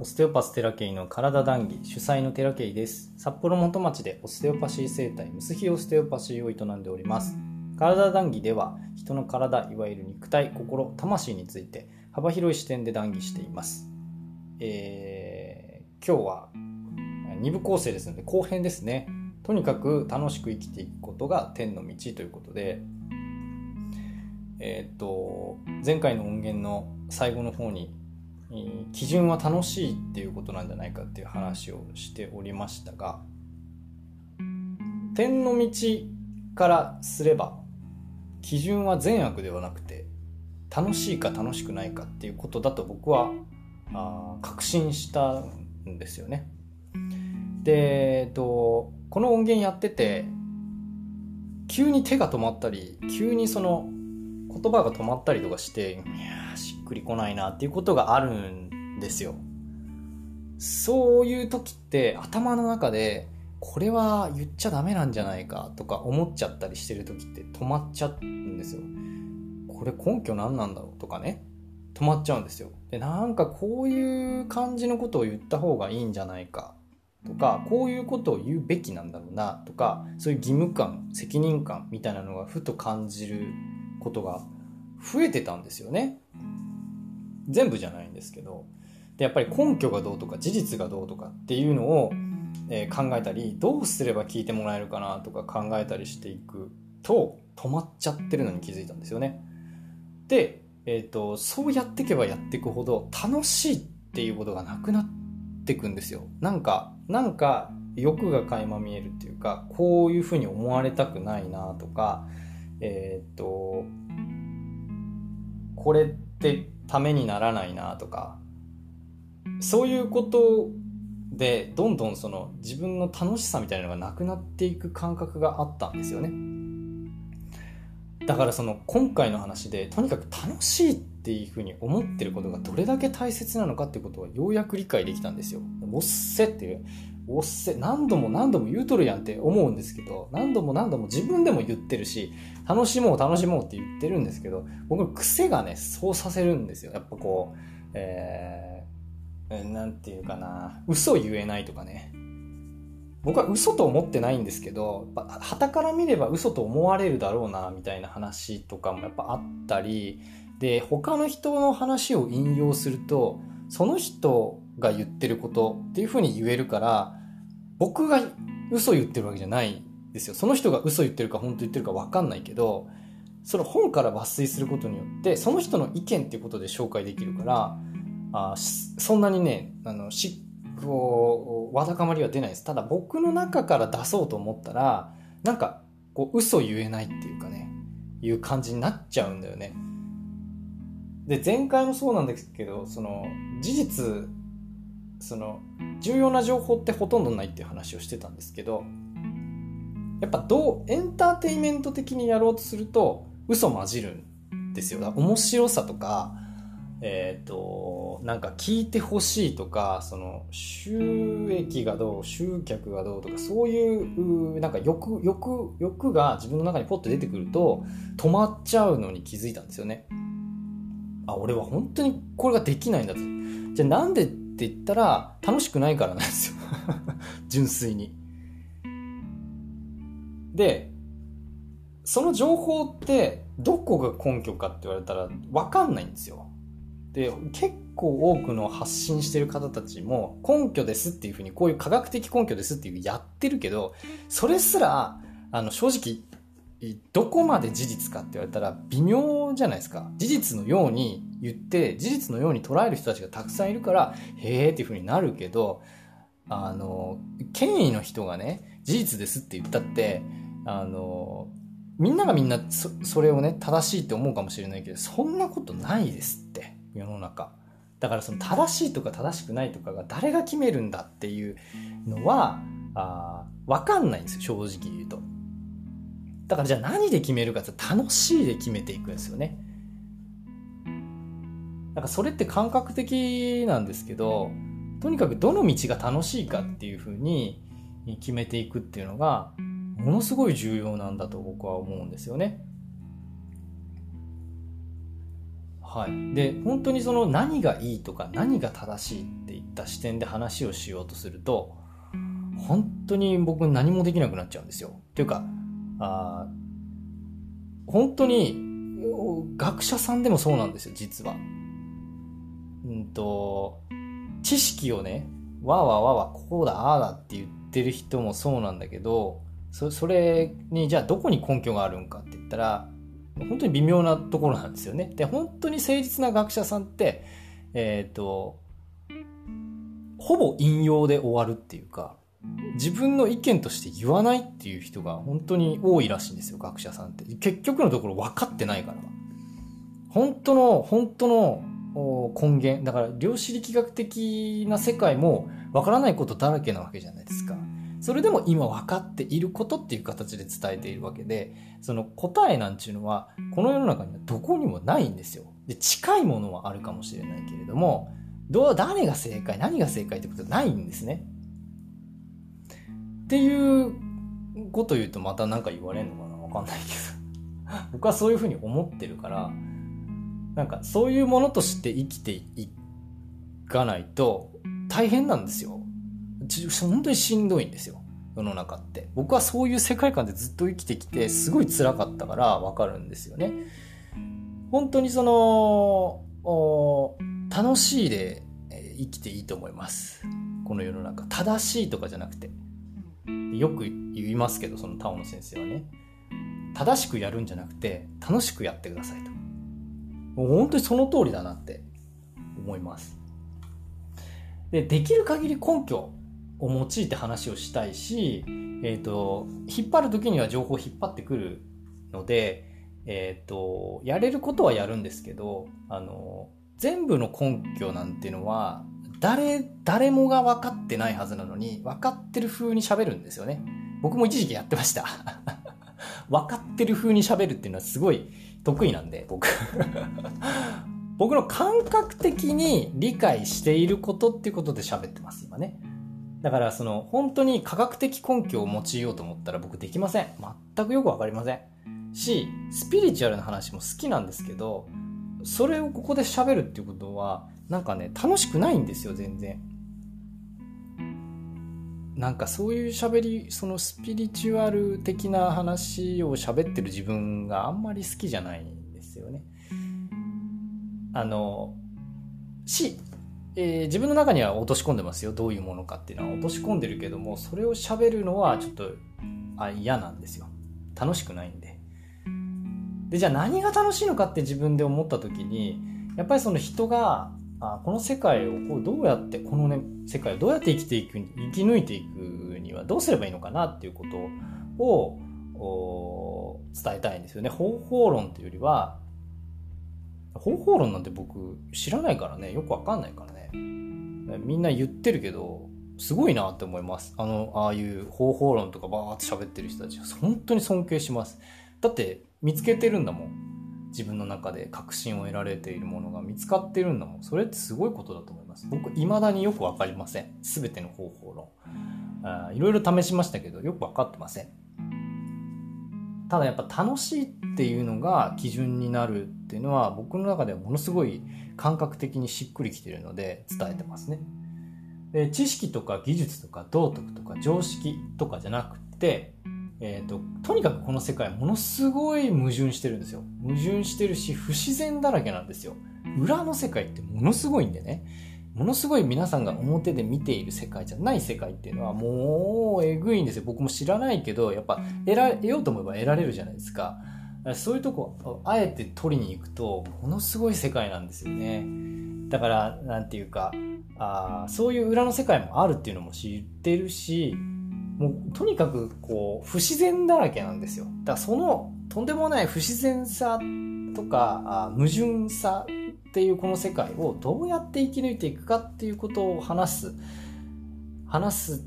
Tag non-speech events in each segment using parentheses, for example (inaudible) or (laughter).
オステオパステラケイの体談義主催のテラケイです。札幌元町でオステオパシー生態ムスヒオステオパシーを営んでおります。体談義では人の体いわゆる肉体心魂について幅広い視点で談義しています。えー、今日は2部構成ですので後編ですね。とにかく楽しく生きていくことが天の道ということでえっ、と前回の音源の最後の方に基準は楽しいっていうことなんじゃないかっていう話をしておりましたが天の道からすれば基準は善悪ではなくて楽しいか楽しくないかっていうことだと僕はあ確信したんですよね。で、えっと、この音源やってて急に手が止まったり急にその言葉が止まったりとかしていやしっくりこないなっていうことがあるんですよ。そういう時って頭の中でこれは言っちゃダメなんじゃないかとか思っちゃったりしてる時って止まっちゃうんですよ。これ根拠何なんだろうとかね止まっちゃうんですよ。でなんかこういう感じのことを言った方がいいんじゃないかとかこういうことを言うべきなんだろうなとかそういう義務感責任感みたいなのがふと感じることが増えてたんですよね。全部じゃないんですけど。でやっぱり根拠がどうとか事実がどうとかっていうのを、えー、考えたりどうすれば聞いてもらえるかなとか考えたりしていくと止まっちゃってるのに気づいたんですよね。で、えーと、そうやっていけばやっていくほど楽しいっていうことがなくなってくんですよ。なんかなんか欲が垣間見えるっていうかこういうふうに思われたくないなとかえっ、とこれってためにならないなとかそういうことでどんどんその自分の楽しさみたいなのがなくなっていく感覚があったんですよねだからその今回の話でとにかく楽しいっていうふうに思ってることがどれだけ大切なのかってことはようやく理解できたんですよ。おっせっていうおっせ何度も何度も言うとるやんって思うんですけど何度も何度も自分でも言ってるし楽しもう楽しもうって言ってるんですけど僕の癖がねそうさせるんですよ。やっぱこうえー、なんていうかな嘘言えないとかね。僕は嘘と思ってないんですけど旗から見れば嘘と思われるだろうなみたいな話とかもやっぱあったりで他の人の話を引用するとその人が言ってることっていうふうに言えるから僕が嘘言ってるわけじゃないですよ。その人が嘘言ってるか本当言ってるか分かんないけどその本から抜粋することによってその人の意見っていうことで紹介できるからあそんなにねあのしこうわだかまりは出ないです。ただ僕の中から出そうと思ったらなんかこう嘘言えないっていうかねいう感じになっちゃうんだよね。で前回もそうなんですけどその事実その重要な情報ってほとんどないっていう話をしてたんですけどやっぱどうエンターテインメント的にやろうとすると嘘混じるんですよ。面白さとかえっ、ー、となんか聞いてほしいとかその収益がどう集客がどうとかそういうなんか欲欲欲が自分の中にポッと出てくると止まっちゃうのに気づいたんですよね。あ俺は本当にこれができないんだと。じゃあなんでって言ったら楽しくないからなんですよ。(laughs) 純粋に。でその情報ってどこが根拠かって言われたら分かんないんですよ。で結構多くの発信してる方たちも根拠ですっていうふうにこういう科学的根拠ですっていうやってるけどそれすらあの正直どこまで事実かって言われたら微妙じゃないですか。事実のように言って、事実のように捉える人たちがたくさんいるから、へーっていう風になるけど、あの、権威の人がね、事実ですって言ったって、あの、みんながみんなそそれをね、正しいって思うかもしれないけど、そんなことないですって、世の中。だからその正しいとか正しくないとかが誰が決めるんだっていうのは、あわかんないんですよ、正直言うと。だからじゃあ何で決めるかって楽しいで決めていくんですよね。なんかそれって感覚的なんですけど、とにかくどの道が楽しいかっていうふうに決めていくっていうのが、ものすごい重要なんだと僕は思うんですよね。はい、で本当にその何がいいとか何が正しいっていった視点で話をしようとすると本当に僕何もできなくなっちゃうんですよ。っていうかあ本当に学者さんでもそうなんですよ実は。うんと知識をねわわわわこうだああだって言ってる人もそうなんだけどそそれにじゃあどこに根拠があるんかって言ったら本当に微妙なところなんですよね。で本当に誠実な学者さんってえっ、ー、とほぼ引用で終わるっていうか自分の意見として言わないっていう人が本当に多いらしいんですよ学者さんって結局のところ分かってないから本当の本当の根源。だから量子力学的な世界も分からないことだらけなわけじゃないですか。それでも今分かっていることっていう形で伝えているわけでその答えなんていうのはこの世の中にはどこにもないんですよ。で近いものはあるかもしれないけれどもどう誰が正解何が正解ってことはないんですね。っていうこと言うとまた何か言われるのかな？わかんないけど。僕はそういうふうに思ってるからなんかそういうものとして生きていかないと大変なんですよ。本当にしんどいんですよ。世の中って。僕はそういう世界観でずっと生きてきて、すごい辛かったからわかるんですよね。本当にその、楽しいで生きていいと思います。この世の中。正しいとかじゃなくて。よく言いますけど、そのタオの先生はね。正しくやるんじゃなくて、楽しくやってくださいと。もう本当にその通りだなって思います。で、できる限り根拠を用いて話をしたいし、えっ、ー、と、引っ張る時には情報を引っ張ってくるので、えっ、ー、と、やれることはやるんですけど、あの、全部の根拠なんていうのは、誰、誰もが分かってないはずなのに、分かってる風に喋るんですよね。僕も一時期やってました。(laughs) 分かってる風に喋るっていうのはすごい得意なんで、僕。僕の感覚的に理解していることっていうことで喋ってます、今ね。だからその本当に科学的根拠を用いようと思ったら僕できません。全くよくわかりません。し、スピリチュアルな話も好きなんですけど、それをここで喋るっていうことは、なんかね、楽しくないんですよ、全然。なんかそういう喋りそのスピリチュアル的な話を喋ってる自分があんまり好きじゃないんですよね。あのし、えー、自分の中には落とし込んでますよ。どういうものかっていうのは落とし込んでるけどもそれを喋るのはちょっとあ嫌なんですよ。楽しくないんで。でじゃあ何が楽しいのかって自分で思った時にやっぱりその人があこの世界をこうどうやってこのね世界をどうやって生きていく生き抜いていくにはどうすればいいのかなっていうことを伝えたいんですよね。方法論というよりは方法論なんて僕知らないからねよくわかんないからね。みんな言ってるけどすごいなって思います。あのああいう方法論とかバーって喋ってる人たち本当に尊敬します。だって見つけてるんだもん。自分の中で確信を得られているものが見つかってるんだもんそれってすごいことだと思います。僕未だによく分かりません。全ての方法論。あいろいろ試しましたけどよく分かってません。ただやっぱ楽しいっていうのが基準になるっていうのは僕の中ではものすごい感覚的にしっくりきてるので伝えてますね。で知識とか技術とか道徳とか常識とかじゃなくてえーと、とにかくこの世界ものすごい矛盾してるんですよ。矛盾してるし不自然だらけなんですよ。裏の世界ってものすごいんでね。ものすごい皆さんが表で見ている世界じゃない世界っていうのはもうえぐいんですよ。僕も知らないけどやっぱ得ら得ようと思えば得られるじゃないですか。そういうとこあえて取りに行くとものすごい世界なんですよね。だからなんていうかあそういう裏の世界もあるっていうのも知ってるしもうとにかくこう不自然だらけなんですよ。だからそのとんでもない不自然さとか矛盾さっていうこの世界をどうやって生き抜いていくかっていうことを話す。話す。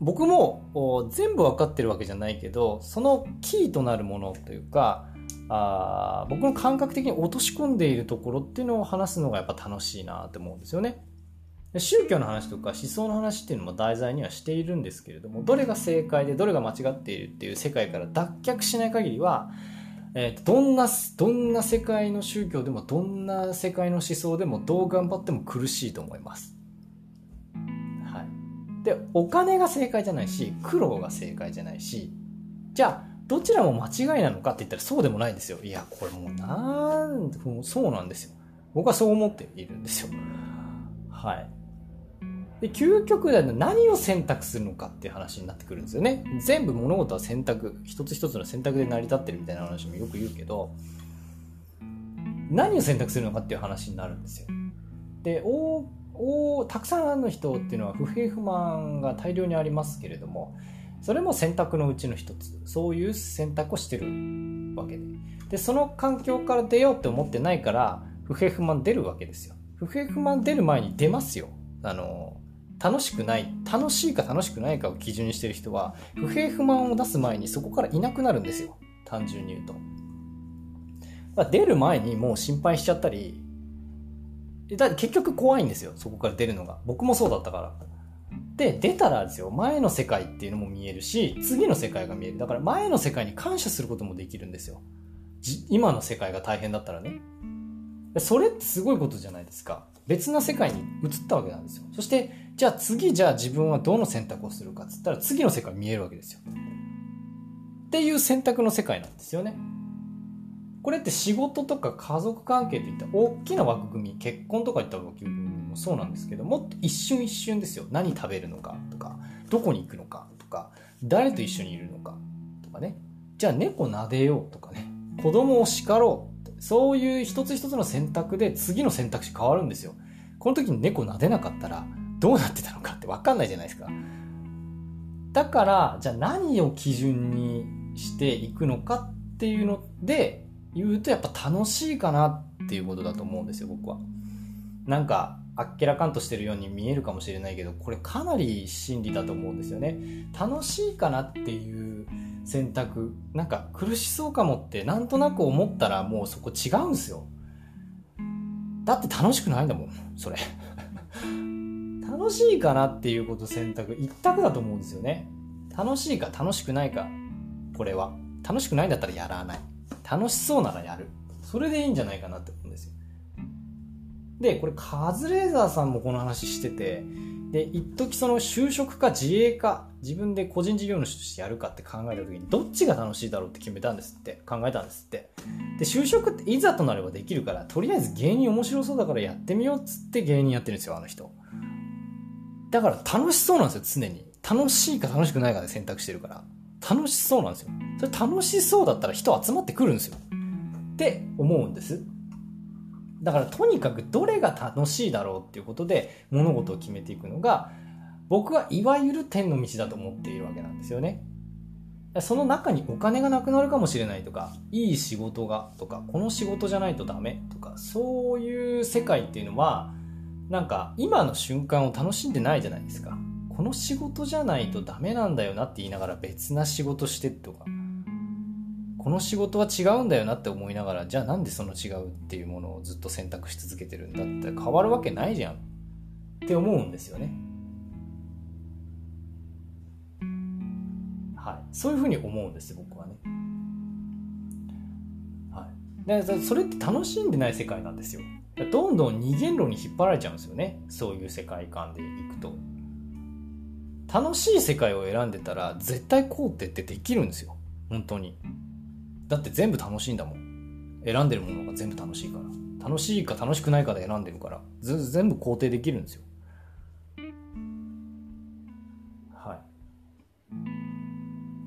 僕も全部分かってるわけじゃないけどそのキーとなるものというかあ僕の感覚的に落とし込んでいるところっていうのを話すのがやっぱ楽しいなって思うんですよね。宗教の話とか思想の話っていうのも題材にはしているんですけれどもどれが正解でどれが間違っているっていう世界から脱却しない限りはえー、どんな、どんな世界の宗教でも、どんな世界の思想でも、どう頑張っても苦しいと思います。はい。で、お金が正解じゃないし、苦労が正解じゃないし、じゃあ、どちらも間違いなのかって言ったらそうでもないんですよ。いや、これもうなんそうなんですよ。僕はそう思っているんですよ。はい。で、究極では何を選択するのかっていう話になってくるんですよね。全部物事は選択、一つ一つの選択で成り立ってるみたいな話もよく言うけど、何を選択するのかっていう話になるんですよ。で、おおたくさんの人っていうのは不平不満が大量にありますけれども、それも選択のうちの一つ。そういう選択をしてるわけで。で、その環境から出ようって思ってないから、不平不満出るわけですよ。不平不満出る前に出ますよ。あの、楽しくない、楽しいか楽しくないかを基準にしてる人は、不平不満を出す前にそこからいなくなるんですよ。単純に言うと。ま出る前にもう心配しちゃったり、だ結局怖いんですよ。そこから出るのが。僕もそうだったから。で、出たらですよ、前の世界っていうのも見えるし、次の世界が見える。だから前の世界に感謝することもできるんですよ。今の世界が大変だったらね。それってすごいことじゃないですか。別な世界に移ったわけなんですよ。そして、じゃあ次、じゃあ自分はどの選択をするかっつったら次の世界見えるわけですよ。っていう選択の世界なんですよね。これって仕事とか家族関係といった大きな枠組み、結婚とかいった枠組みもそうなんですけど、もっと一瞬一瞬ですよ。何食べるのかとか、どこに行くのかとか、誰と一緒にいるのかとかね。じゃあ猫撫でようとかね。子供を叱ろうそういう一つ一つの選択で次の選択肢変わるんですよ。この時に猫撫でなかったらどうなってたのかって分かんないじゃないですか。だから、じゃあ何を基準にしていくのかっていうので言うとやっぱ楽しいかなっていうことだと思うんですよ、僕は。なんか、あっけらかんとしてるように見えるかもしれないけど、これかなり真理だと思うんですよね。楽しいかなっていう選択。なんか苦しそうかもってなんとなく思ったらもうそこ違うんすよ。だって楽しくないんだもんそれ。(laughs) 楽しいかなっていうこと選択一択だと思うんですよね。楽しいか楽しくないかこれは。楽しくないんだったらやらない。楽しそうならやる。それでいいんじゃないかなって思うんですよ。でこれカズレーザーさんもこの話しててで、一時その就職か自営か、自分で個人事業主としてやるかって考えた時に、どっちが楽しいだろうって決めたんですって、考えたんですって。で、就職っていざとなればできるから、とりあえず芸人面白そうだからやってみようっつって芸人やってるんですよ、あの人。だから楽しそうなんですよ、常に。楽しいか楽しくないかで選択してるから。楽しそうなんですよ。それ楽しそうだったら人集まってくるんですよ。って思うんです。だからとにかくどれが楽しいだろうっていうことで物事を決めていくのが僕はいわゆる天の道だと思っているわけなんですよね。その中にお金がなくなるかもしれないとか、いい仕事がとか、この仕事じゃないとダメとか、そういう世界っていうのは、なんか今の瞬間を楽しんでないじゃないですか。この仕事じゃないとダメなんだよなって言いながら別な仕事してとか、この仕事は違うんだよなって思いながらじゃあなんでその違うっていうものをずっと選択し続けてるんだって変わるわけないじゃんって思うんですよねはい。そういうふうに思うんです僕はね。はい。でそれって楽しんでない世界なんですよ。どんどん二元論に引っ張られちゃうんですよね。そういう世界観でいくと。楽しい世界を選んでたら絶対こうってってできるんですよ。本当に。だって全部楽しいんだもん。選んでるものが全部楽しいから。楽しいか楽しくないかで選んでるから。全部肯定できるんですよ。はい。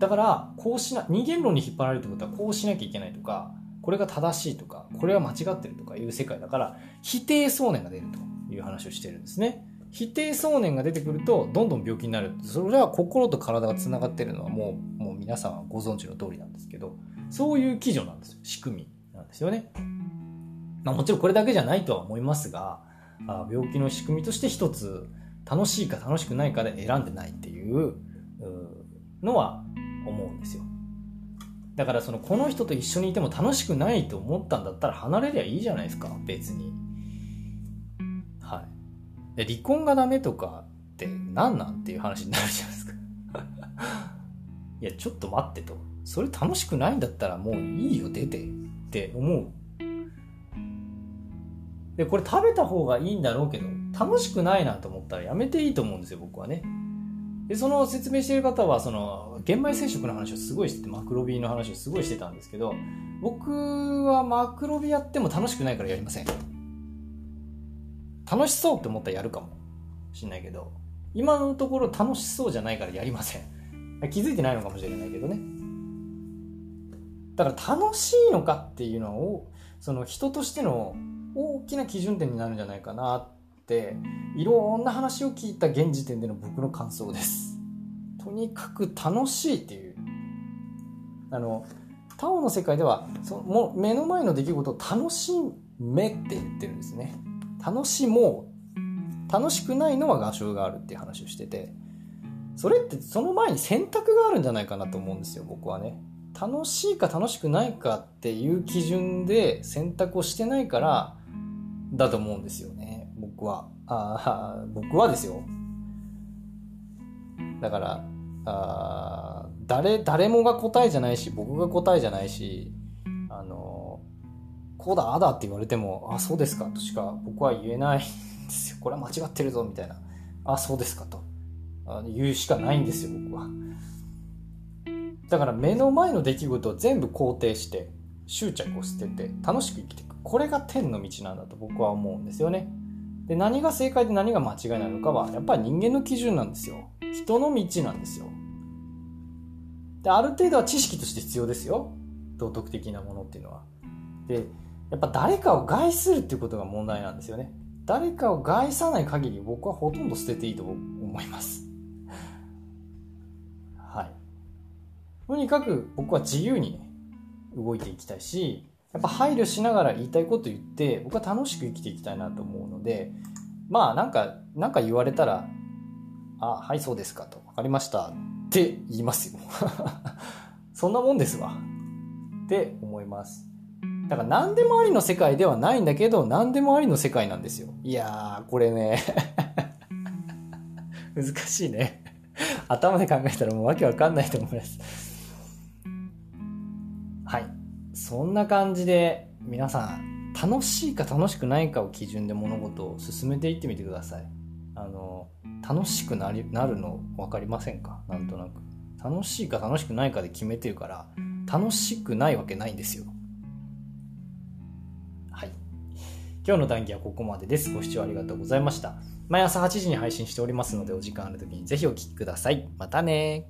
だからこうしな二元論に引っ張られるってことはこうしなきゃいけないとかこれが正しいとかこれは間違ってるとかいう世界だから否定想念が出るという話をしてるんですね否定想念が出てくるとどんどん病気になるそれは心と体がつながってるのはもうもう皆さんはご存知の通りなんですけどそういう基準なんですよ。仕組みなんですよね。まあ、もちろんこれだけじゃないとは思いますが、あ病気の仕組みとして一つ楽しいか楽しくないかで選んでないっていうのは思うんですよ。だからそのこの人と一緒にいても楽しくないと思ったんだったら離れりゃいいじゃないですか別に。はい。で離婚がダメとかって何なんっていう話になるじゃないですか。(laughs) いやちょっと待ってと。それ楽しくないんだったらもういいよ出てって思うでこれ食べた方がいいんだろうけど楽しくないなと思ったらやめていいと思うんですよ僕はねでその説明している方はその玄米染色の話をすごいしててマクロビの話をすごいしてたんですけど僕はマクロビやっても楽しくないからやりません。楽しそうって思ったらやるかもしんないけど今のところ楽しそうじゃないからやりません。気づいてないのかもしれないけどね。だから楽しいのかっていうのをその人としての大きな基準点になるんじゃないかなっていろんな話を聞いた現時点での僕の感想です。とにかく楽しいっていう。あのタオの世界ではそのもう目の前の出来事を楽しめって言ってるんですね。楽しもう。楽しくないのは画商があるっていう話をしてて。それってその前に選択があるんじゃないかなと思うんですよ僕はね。楽しいか楽しくないかっていう基準で選択をしてないからだと思うんですよ。ね僕はあ (laughs) 僕はですよ。だからあ誰誰もが答えじゃないし僕が答えじゃないしあのこうだあだって言われてもあそうですかとしか僕は言えないんですよ。これは間違ってるぞみたいな。あそうですかと。言うしかないんですよ僕は。だから目の前の出来事を全部肯定して執着を捨てて楽しく生きていく。これが天の道なんだと僕は思うんですよね。で何が正解で何が間違いなのかはやっぱり人間の基準なんですよ。人の道なんですよ。である程度は知識として必要ですよ。道徳的なものっていうのは。でやっぱ誰かを害するっていうことが問題なんですよね。誰かを害さない限り僕はほとんど捨てていいと思います。はい。とにかく僕は自由にね動いていきたいしやっぱ配慮しながら言いたいこと言って僕は楽しく生きていきたいなと思うのでまあなんかなんか言われたら「あはいそうですか」と「分かりました」って言いますよ。(laughs) そんなもんですわ。って思います。だから何でもありの世界ではないんだけど何でもありの世界なんですよ。いやーこれね。(laughs) 難しいね。頭で考えたらもうわけわかんないと思います。そんな感じで皆さん楽しいか楽しくないかを基準で物事を進めていってみてください。あの楽しくなりなるの分かりませんか？なんとなく。楽しいか楽しくないかで決めてるから楽しくないわけないんですよ。はい。今日の談義はここまでです。ご視聴ありがとうございました。毎朝8時に配信しておりますのでお時間ある時にぜひお聴きください。またね